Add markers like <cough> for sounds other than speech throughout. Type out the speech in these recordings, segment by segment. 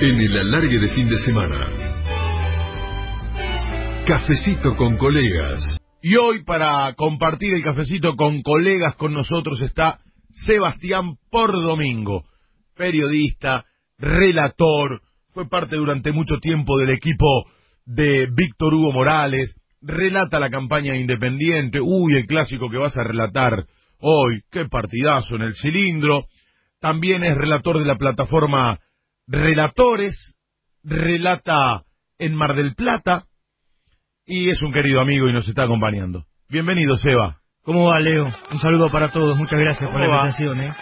en el alargue de fin de semana. Cafecito con colegas. Y hoy para compartir el cafecito con colegas con nosotros está Sebastián Por Domingo, periodista, relator, fue parte durante mucho tiempo del equipo de Víctor Hugo Morales, relata la campaña Independiente, uy, el clásico que vas a relatar hoy, qué partidazo en el cilindro, también es relator de la plataforma Relatores, relata en Mar del Plata y es un querido amigo y nos está acompañando. Bienvenido, Seba. ¿Cómo va, Leo? Un saludo para todos, muchas gracias por la invitación. ¿eh?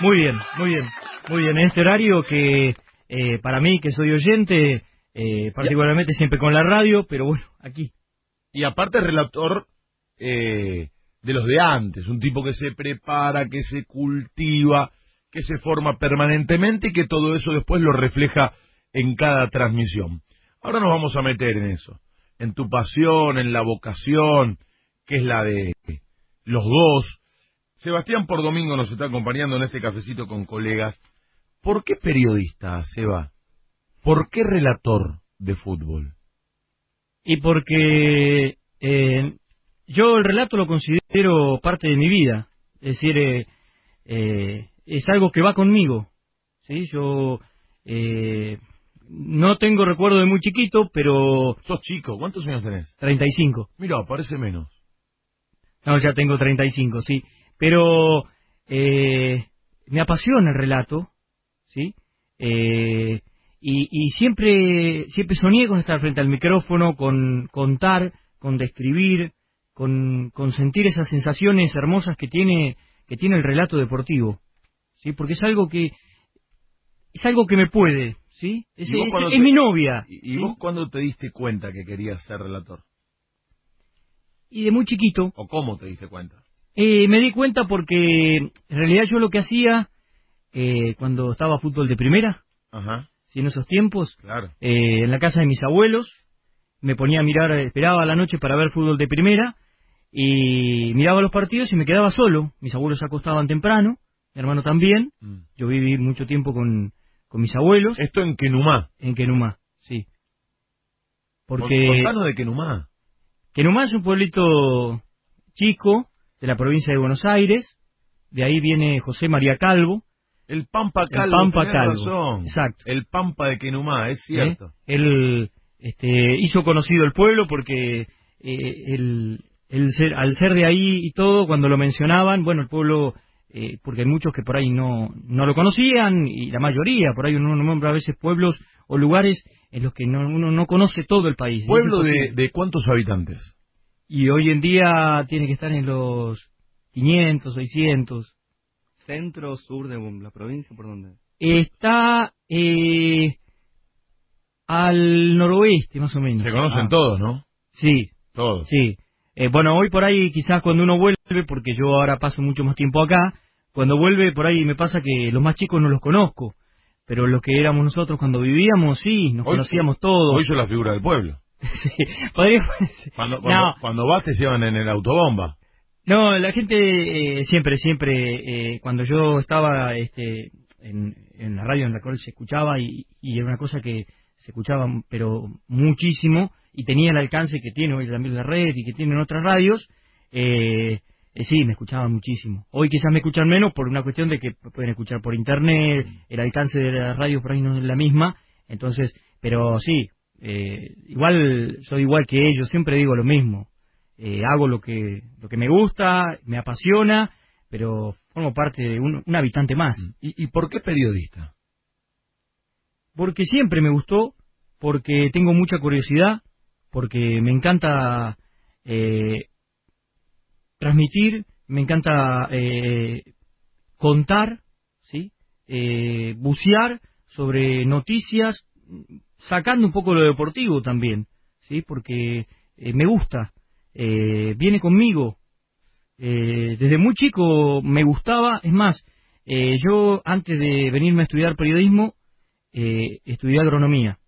Muy bien, muy bien, muy bien. En este horario que eh, para mí, que soy oyente, eh, particularmente siempre con la radio, pero bueno, aquí. Y aparte relator eh, de los de antes, un tipo que se prepara, que se cultiva, que se forma permanentemente y que todo eso después lo refleja en cada transmisión. Ahora nos vamos a meter en eso, en tu pasión, en la vocación, que es la de los dos. Sebastián por domingo nos está acompañando en este cafecito con colegas. ¿Por qué periodista, Seba? ¿Por qué relator de fútbol? Y porque eh, yo el relato lo considero parte de mi vida. Es decir, eh, eh, es algo que va conmigo. ¿sí? Yo no tengo recuerdo de muy chiquito, pero... Sos chico, ¿cuántos años tenés? 35. Mira, parece menos. No, ya tengo 35, sí. Pero me apasiona el relato, ¿sí? Eh, y, siempre, siempre soñé con estar frente al micrófono, con contar, con describir, con, con sentir esas sensaciones hermosas que tiene, que tiene el relato deportivo, ¿sí? Porque es algo que, es algo que me puede, ¿sí? Es, mi novia. ¿Y, vos cuándo te diste cuenta que querías ser relator? Y de muy chiquito. ¿O cómo te diste cuenta? Eh, me di cuenta porque en realidad yo lo que hacía eh, cuando estaba fútbol de primera, Ajá. en esos tiempos, claro. Eh, en la casa de mis abuelos, me ponía a mirar, esperaba a la noche para ver fútbol de primera, y miraba los partidos y me quedaba solo. Mis abuelos se acostaban temprano, mi hermano también. Mm. Yo viví mucho tiempo con, con mis abuelos. ¿Esto en Kenumá? En Kenumá, sí. Porque... Contanos de Kenumá. Kenumá es un pueblito chico de la provincia de Buenos Aires. De ahí viene José María Calvo, el Pampa Calvo. El Pampa Calvo. Exacto. El Pampa de Kenumá, es cierto. ¿Eh? Él este, hizo conocido el pueblo porque eh, el, ser, al ser de ahí y todo, cuando lo mencionaban, bueno, el pueblo, eh, porque hay muchos que por ahí no, no lo conocían, y la mayoría, por ahí uno nombra a veces pueblos o lugares en los que uno no conoce todo el país. ¿Pueblo de, de cuántos habitantes? Y hoy en día tiene que estar en los 500, 600 centro, sur de la provincia, ¿por dónde? Está eh, al noroeste, más o menos. Se conocen ah. todos, ¿no? Sí. Todos. Sí. Eh, bueno, hoy por ahí quizás cuando uno vuelve, porque yo ahora paso mucho más tiempo acá, cuando vuelve por ahí me pasa que los más chicos no los conozco, pero los que éramos nosotros cuando vivíamos, sí, nos conocíamos todos. Hoy soy la figura del pueblo. <laughs> sí, podría... cuando, cuando, cuando vas te llevan en el autobomba. No, la gente eh, siempre, siempre, eh, cuando yo estaba este, en, en, la radio en la cual se escuchaba y, y, era una cosa que se escuchaba pero muchísimo y tenía el alcance que tiene hoy también la red y que tienen otras radios, eh, eh, sí, me escuchaban muchísimo. Hoy quizás me escuchan menos por una cuestión de que pueden escuchar por internet, el alcance de la radio por ahí no es la misma, entonces, pero sí, eh, igual soy igual que ellos, siempre digo lo mismo eh, hago lo que, lo que me gusta, me apasiona, pero formo parte de un, habitante más. Mm. ¿Y, por qué periodista? Porque siempre me gustó, porque tengo mucha curiosidad, porque me encanta eh, transmitir, me encanta eh, contar, ¿sí? bucear sobre noticias, sacando un poco lo deportivo también, ¿sí? porque me gusta eh, viene conmigo. Eh, desde muy chico me gustaba, es más, eh, yo antes de venirme a estudiar periodismo, estudié agronomía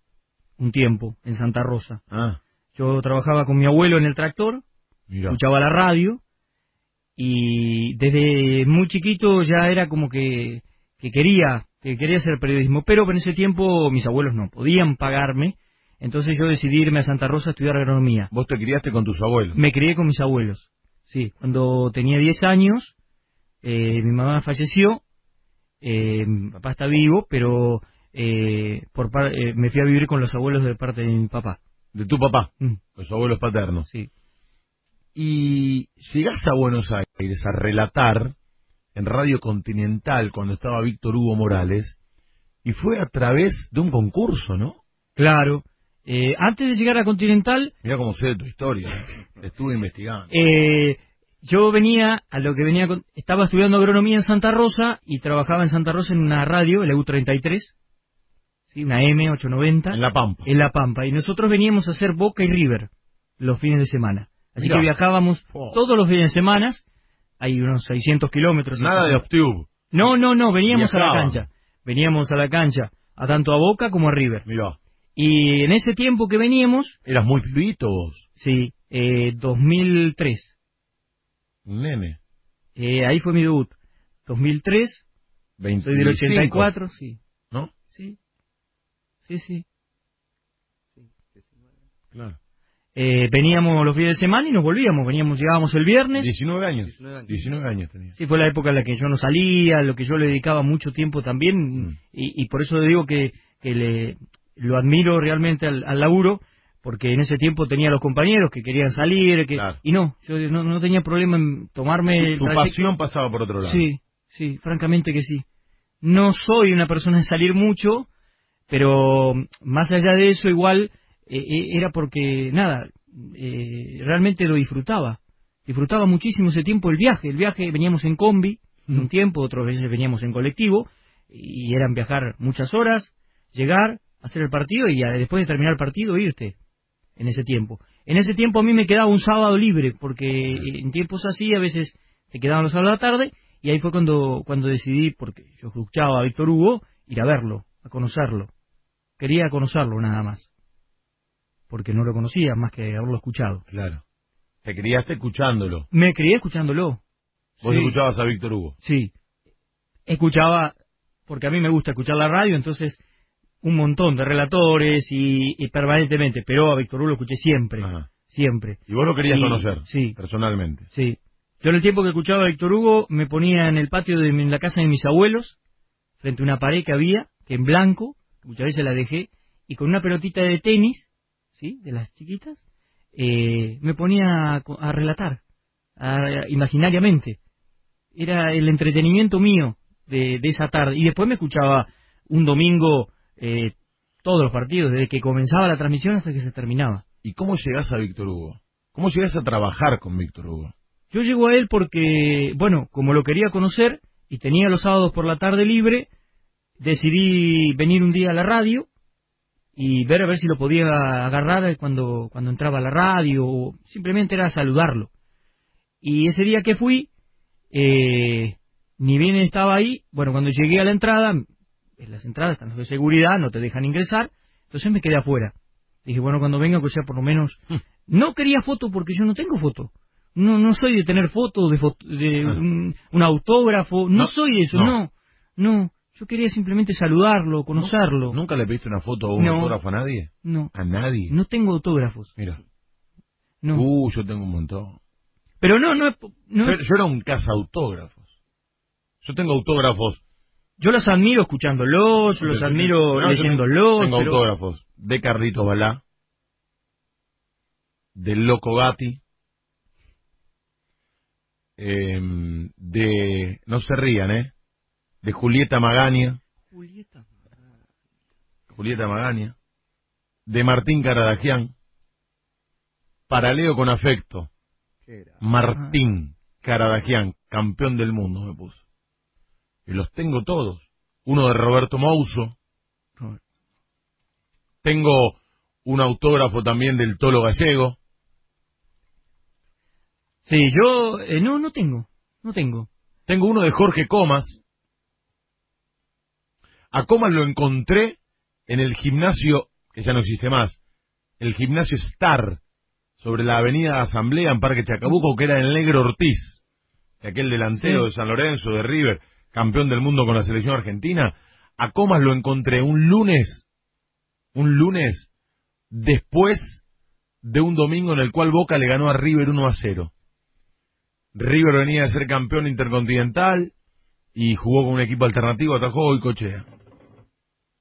un tiempo en Santa Rosa. Ah. Yo trabajaba con mi abuelo en el tractor, escuchaba la radio y desde muy chiquito ya era como que, que quería que quería hacer periodismo, pero en ese tiempo mis abuelos no podían pagarme, entonces yo decidí irme a Santa Rosa a estudiar agronomía. Vos te criaste con tus abuelos. Me crié con mis abuelos, sí. Cuando tenía 10 años, eh, mi mamá falleció, eh, mi papá está vivo, pero eh, por par- eh, me fui a vivir con los abuelos de parte de mi papá. De tu papá, Mm, los abuelos paternos. sí. Y llegás a Buenos Aires a relatar en Radio Continental cuando estaba Víctor Hugo Morales y fue a través de un concurso, ¿no? Claro. Eh, antes de llegar a Continental, Mira cómo sé de tu historia. Estuve investigando. eh, yo venía a lo que venía con- estaba estudiando agronomía en Santa Rosa y trabajaba en Santa Rosa en una radio, la U33, sí, una M890 En La Pampa. en La Pampa y nosotros veníamos a hacer Boca y River los fines de semana. Así Mirá. que viajábamos Oh. todos los fines de semana, hay unos 600 kilómetros. Nada de Optube. No, no, no, veníamos a la Viajaban. cancha. Veníamos a la cancha, a tanto a Boca como a River. Mirá, Y en ese tiempo que veníamos, eras muy pibito vos, sí, eh, 2003, un nene. eh, ahí fue mi debut. 2003, 25, soy del 84, sí, ¿No? sí, sí, sí. Claro. Eh, veníamos los fines de semana y nos volvíamos, veníamos, llegábamos el viernes. 19 años. 19 años. 19 años tenía. Sí, fue la época en la que yo no salía, lo que yo le dedicaba mucho tiempo también, Mm. y, y por eso digo que, que le, lo admiro realmente al, al laburo, porque en ese tiempo tenía los compañeros que querían salir, que, Claro. y no, yo no, no tenía problema en tomarme el Tu trayecto. pasión pasaba por otro lado. Sí, sí, francamente que sí. No soy una persona de salir mucho, pero más allá de eso igual eh, eh, era porque, nada, eh, realmente lo disfrutaba. Disfrutaba muchísimo ese tiempo el viaje. El viaje veníamos en combi un tiempo, otras veces veníamos en colectivo y eran viajar muchas horas, llegar, hacer el partido y después de terminar el partido irte en ese tiempo. En ese tiempo a mí me quedaba un sábado libre porque en tiempos así a veces te quedaban los sábados a la tarde y ahí fue cuando, cuando decidí, porque yo escuchaba a Víctor Hugo, ir a verlo, a conocerlo. Quería conocerlo nada más. Porque no lo conocía más que haberlo escuchado. Claro. Te criaste escuchándolo. Me crié escuchándolo. Vos Sí. escuchabas a Víctor Hugo. Sí. Escuchaba, porque a mí me gusta escuchar la radio, entonces un montón de relatores y, y permanentemente, pero a Víctor Hugo lo escuché siempre, Ajá. siempre. Y vos lo querías Y- conocer. sí. Personalmente. Sí. Yo en el tiempo que escuchaba a Víctor Hugo me ponía en el patio de mi- en la casa de mis abuelos, frente a una pared que había, que en blanco, muchas veces la dejé, y con una pelotita de tenis, ¿sí? De las chiquitas, eh, me ponía a, a relatar, a- imaginariamente. Era el entretenimiento mío de, de esa tarde. Y después me escuchaba un domingo eh, todos los partidos, desde que comenzaba la transmisión hasta que se terminaba. ¿Y cómo llegás a Víctor Hugo? ¿Cómo llegás a trabajar con Víctor Hugo? Yo llego a él porque, bueno, como lo quería conocer y tenía los sábados por la tarde libre, decidí venir un día a la radio y ver a ver si lo podía agarrar cuando, cuando entraba a la radio o simplemente era saludarlo. Y ese día que fui, eh, ni bien estaba ahí, bueno, cuando llegué a la entrada, en las entradas están de seguridad, no te dejan ingresar, entonces me quedé afuera. Dije, bueno, cuando venga, pues ya por lo menos... No quería foto porque yo no tengo foto. No, no soy de tener fotos, de, foto- de Ah. un, un autógrafo, no, No, soy de eso, no. no. no. Yo quería simplemente saludarlo, conocerlo. ¿Nunca le pediste una foto o un No. autógrafo a nadie? No, ¿A nadie? no tengo autógrafos. Mira. No. Uh, yo tengo un montón. Pero no, no, no Pero yo era un cazautógrafos. Yo tengo autógrafos. yo los admiro escuchándolos, los admiro No, yo leyéndolos. Tengo pero- autógrafos de Carlitos Balá, del Loco Gatti, em, de... No se rían, ¿eh? De Julieta Magaña, Julieta. Julieta Magaña, de Martín Caradagian, Paraleo con afecto. Martín Caradagian, campeón del mundo, me puso. Y los tengo todos. Uno de Roberto Mouso. Tengo un autógrafo también del Tolo Gallego. Sí, yo eh, no, no tengo, no tengo. Tengo uno de Jorge Comas. A Comas lo encontré en el gimnasio, que ya no existe más, el gimnasio Star, sobre la avenida Asamblea en Parque Chacabuco, que era el Negro Ortiz, aquel delantero Sí. de San Lorenzo, de River, campeón del mundo con la selección argentina. A Comas lo encontré un lunes, un lunes después de un domingo en el cual Boca le ganó a River 1 a 0. River venía a ser campeón intercontinental y jugó con un equipo alternativo, atajó hoy Cochea.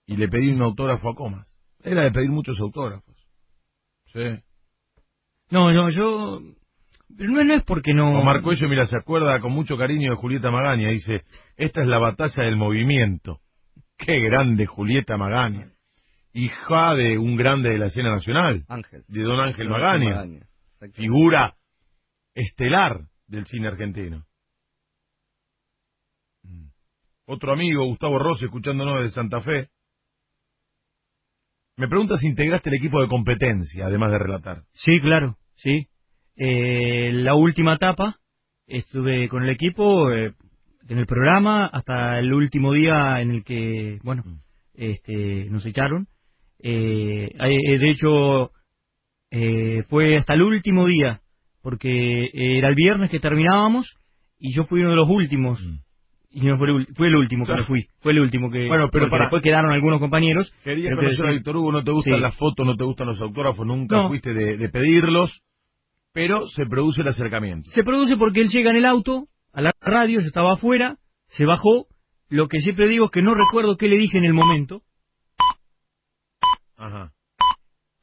Y le pedí un autógrafo a Comas. Era de pedir muchos autógrafos. Sí. No, no, yo... Pero no, no es porque no... Omar Cuello, mira, se acuerda con mucho cariño de Julieta Magaña. Dice, esta es la batalla del movimiento. Qué grande Julieta Magaña. Hija de un grande de la escena nacional. Ángel. De don Ángel Magaña. Figura estelar del cine argentino. Mm. Otro amigo, Gustavo Rossi, escuchándonos de Santa Fe. Me pregunta si integraste el equipo de competencia, además de relatar. Sí, claro, sí. Eh, la última etapa estuve con el equipo eh, en el programa hasta el último día en el que, bueno, Mm. este, nos echaron. Eh, eh, de hecho, eh, fue hasta el último día, porque era el viernes que terminábamos y yo fui uno de los últimos. Mm. Y no fue fue el último que fui. Fue el último que. Bueno, pero para- después quedaron algunos compañeros. Quería Pero que conocer a Víctor Hugo, no te gustan Sí. las fotos, no te gustan los autógrafos, nunca No. fuiste de, de pedirlos, pero se produce el acercamiento. Se produce porque él llega en el auto, a la radio, yo estaba afuera, se bajó. Lo que siempre digo es que no recuerdo qué le dije en el momento, Ajá.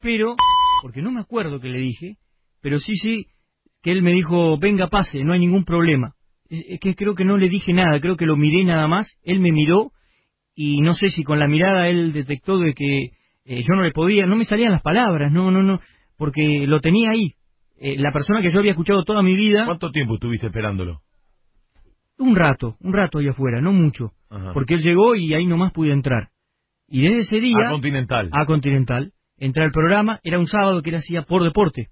pero, porque no me acuerdo qué le dije, pero sí, sí, que él me dijo, venga, pase, no hay ningún problema. Es, es que creo que no le dije nada, creo que lo miré nada más, él me miró y no sé si con la mirada él detectó de que eh, yo no le podía, no me salían las palabras, no, no, no, porque lo tenía ahí. Eh, la persona que yo había escuchado toda mi vida, ¿Cuánto tiempo estuviste esperándolo? un rato, un rato ahí afuera, no mucho, Ajá. porque él llegó y ahí nomás pude entrar. Y desde ese día, A Continental. a Continental, entré al programa, era un sábado que era hacía por deporte.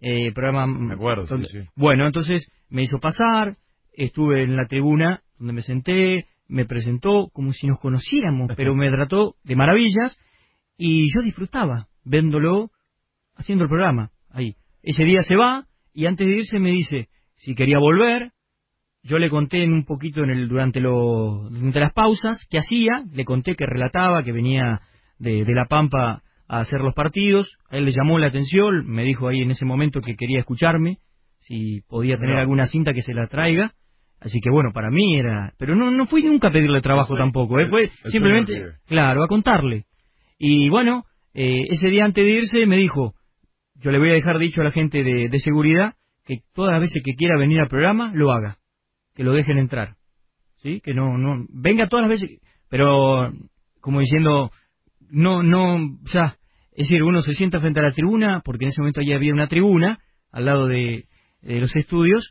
Eh, programa. Me acuerdo, sí. Bueno, entonces me hizo pasar, estuve en la tribuna donde me senté, me presentó como si nos conociéramos, pero me trató de maravillas y yo disfrutaba viéndolo haciendo el programa ahí. Ese día se va y antes de irse me dice si quería volver. Yo le conté en un poquito en el, durante, lo, durante las pausas qué hacía, le conté que relataba, que venía de, de La Pampa a hacer los partidos. A él le llamó la atención, me dijo ahí en ese momento que quería escucharme, si podía tener alguna cinta que se la traiga. Así que bueno, para mí era... Pero no, no fui nunca a pedirle trabajo tampoco, ¿eh? fue el simplemente, claro, a contarle. Y bueno, eh, ese día antes de irse me dijo, yo le voy a dejar dicho a la gente de, de seguridad que todas las veces que quiera venir al programa, lo haga, que lo dejen entrar. ¿Sí? Que no, no, venga todas las veces, pero como diciendo, no, no, ya, es decir, uno se sienta frente a la tribuna, porque en ese momento allí había una tribuna al lado de, de los estudios,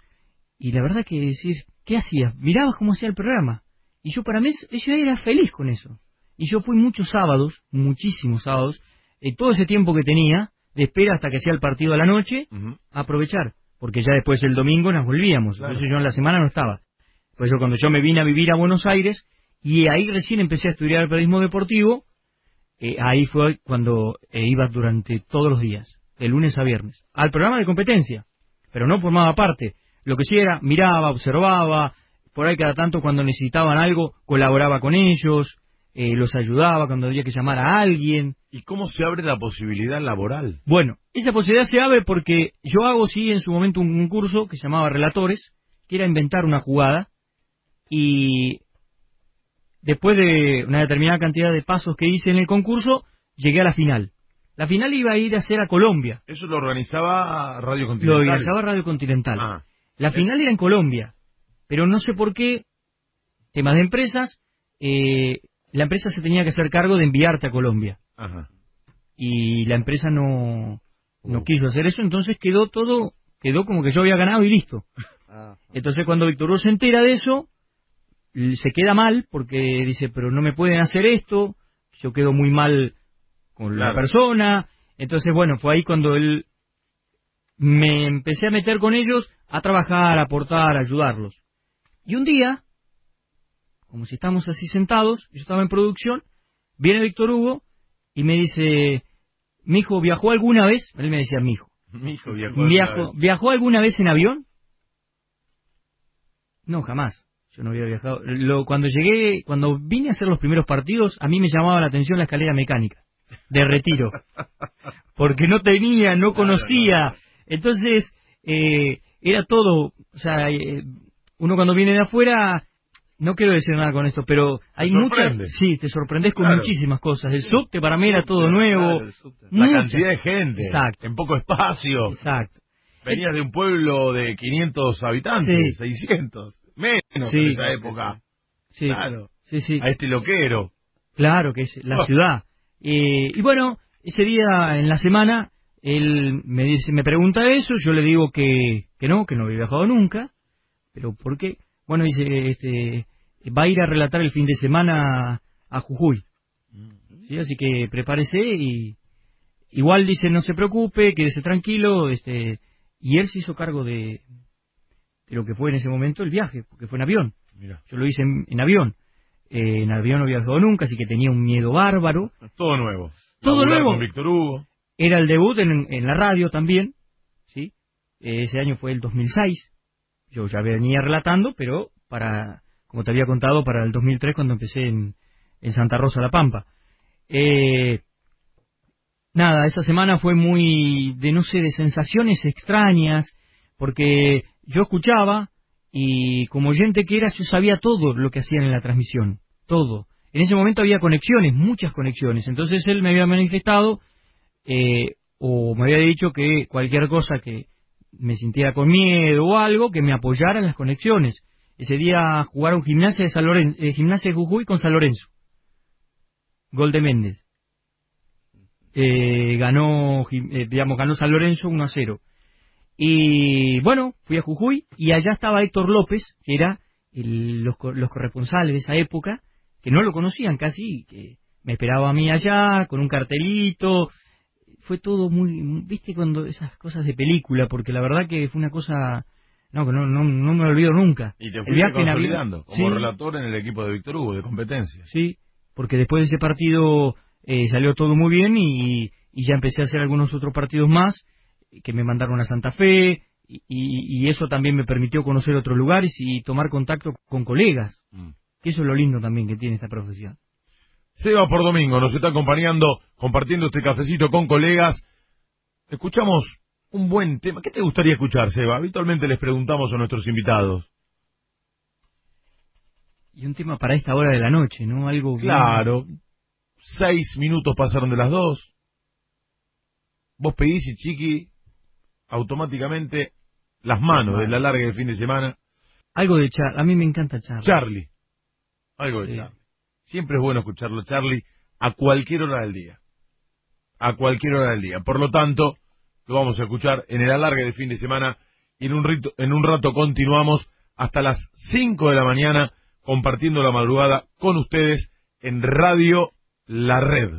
y la verdad que decir, ¿qué hacías? Mirabas cómo hacía el programa. Y yo para mí, yo era feliz con eso. Y yo fui muchos sábados, muchísimos sábados, eh, todo ese tiempo que tenía, de espera hasta que hacía el partido a la noche, a aprovechar, porque ya después el domingo nos volvíamos, Claro. entonces yo en la semana no estaba. Por eso cuando yo me vine a vivir a Buenos Aires, y ahí recién empecé a estudiar el periodismo deportivo, eh, ahí fue cuando eh, iba durante todos los días, de lunes a viernes, al programa de competencia, pero no formaba parte. Lo que sí era, miraba, observaba, por ahí cada tanto cuando necesitaban algo, colaboraba con ellos, eh, los ayudaba cuando había que llamar a alguien, ¿Y cómo se abre la posibilidad laboral? bueno, esa posibilidad se abre porque yo hago, sí, en su momento un, un curso que se llamaba Relatores, que era inventar una jugada, y después de una determinada cantidad de pasos que hice en el concurso, llegué a la final. La final iba a ir a hacer a Colombia, Eso lo organizaba Radio lo Continental. organizaba Radio Continental. Ah, La final era en Colombia, pero no sé por qué, temas de empresas, eh, la empresa se tenía que hacer cargo de enviarte a Colombia ajá. y la empresa no, no Uh. quiso hacer eso, entonces quedó todo, quedó como que yo había ganado y listo. Entonces cuando Víctor Hugo se entera de eso, se queda mal porque dice, pero no me pueden hacer esto, yo quedo muy mal con la persona. Entonces, bueno, fue ahí cuando él me empecé a meter con ellos a trabajar, a aportar, a ayudarlos. Y un día, como si estamos así sentados, yo estaba en producción, viene Víctor Hugo y me dice, mi hijo viajó alguna vez, él me decía mi hijo, Mi hijo viajó. ¿viajó, ¿viajó alguna vez en avión? No, jamás. Yo no había viajado. Lo, cuando llegué, cuando vine a hacer los primeros partidos, a mí me llamaba la atención la escalera mecánica de retiro. Porque no tenía, no <laughs> conocía. Entonces, eh, era todo, o sea, eh, uno cuando viene de afuera, no quiero decir nada con esto, pero hay muchas, sí, te sorprendes con Claro. muchísimas cosas. El subte para mí era todo nuevo. Claro. La cantidad de gente. Exacto. En poco espacio. Exacto. Venías de un pueblo de 500 habitantes, Sí. 600. Menos Sí. en esa época. Sí, Claro. sí, sí. A este loquero. Claro que es la Oh. ciudad. Eh, y bueno, ese día en la semana, él me dice, me pregunta eso, yo le digo que, que no, que no había viajado nunca, pero ¿por qué? Bueno, dice, este, va a ir a relatar el fin de semana a Jujuy. ¿sí? Así que prepárese y igual dice, no se preocupe, quédese tranquilo, este, y él se hizo cargo de, de lo que fue en ese momento el viaje, porque fue en avión. Mira, Yo lo hice en, en avión. Eh, en avión no había viajado nunca, así que tenía un miedo bárbaro. todo nuevo. Todo Laburar nuevo. Con Víctor Hugo. Era el debut en, en la radio también, ¿sí? Ese año fue el 2006. Yo ya venía relatando, pero para, como te había contado, para el 2003 cuando empecé en, en Santa Rosa La Pampa. Eh, nada, esa semana fue muy de, no sé, de sensaciones extrañas, porque yo escuchaba y como oyente que era, yo sabía todo lo que hacían en la transmisión, todo. En ese momento había conexiones, muchas conexiones. Entonces él me había manifestado eh, o me había dicho que cualquier cosa que me sintiera con miedo o algo, que me apoyara en las conexiones. Ese día jugaron gimnasia de San Lorenzo, eh, gimnasia de Jujuy con San Lorenzo. Gol de Méndez. Eh, ganó, eh, digamos, ganó San Lorenzo 1 a 0. Y bueno, fui a Jujuy y allá estaba Héctor López, que era el- los, los corresponsales de esa época, que no lo conocían casi, que me esperaba a mí allá con un cartelito. Fue todo muy, viste, cuando esas cosas de película, porque la verdad que fue una cosa, no, que no, no, no me lo olvido nunca. Y te El fuiste viaje en avión- consolidando como Sí. relator en el equipo de Víctor Hugo, de competencia. Sí, porque después de ese partido eh, salió todo muy bien y, y ya empecé a hacer algunos otros partidos más que me mandaron a Santa Fe y, y- y eso también me permitió conocer otros lugares y tomar contacto con colegas, Mm. que eso es lo lindo también que tiene esta profesión. Seba por domingo nos está acompañando, compartiendo este cafecito con colegas. Escuchamos un buen tema. ¿Qué te gustaría escuchar, Seba? Habitualmente les preguntamos a nuestros invitados. Y un tema para esta hora de la noche, ¿no? Algo bien- Claro. Seis minutos pasaron de las dos. Vos pedís y Chiqui automáticamente las manos de la larga del fin de semana. Algo de Charlie. A mí me encanta Charlie. Charlie. Algo de. Charlie. Siempre es bueno escucharlo, Charlie, a cualquier hora del día. A cualquier hora del día. Por lo tanto, lo vamos a escuchar en el alargue del fin de semana y en un, rito- en un rato continuamos hasta las 5 de la mañana compartiendo la madrugada con ustedes en Radio La Red.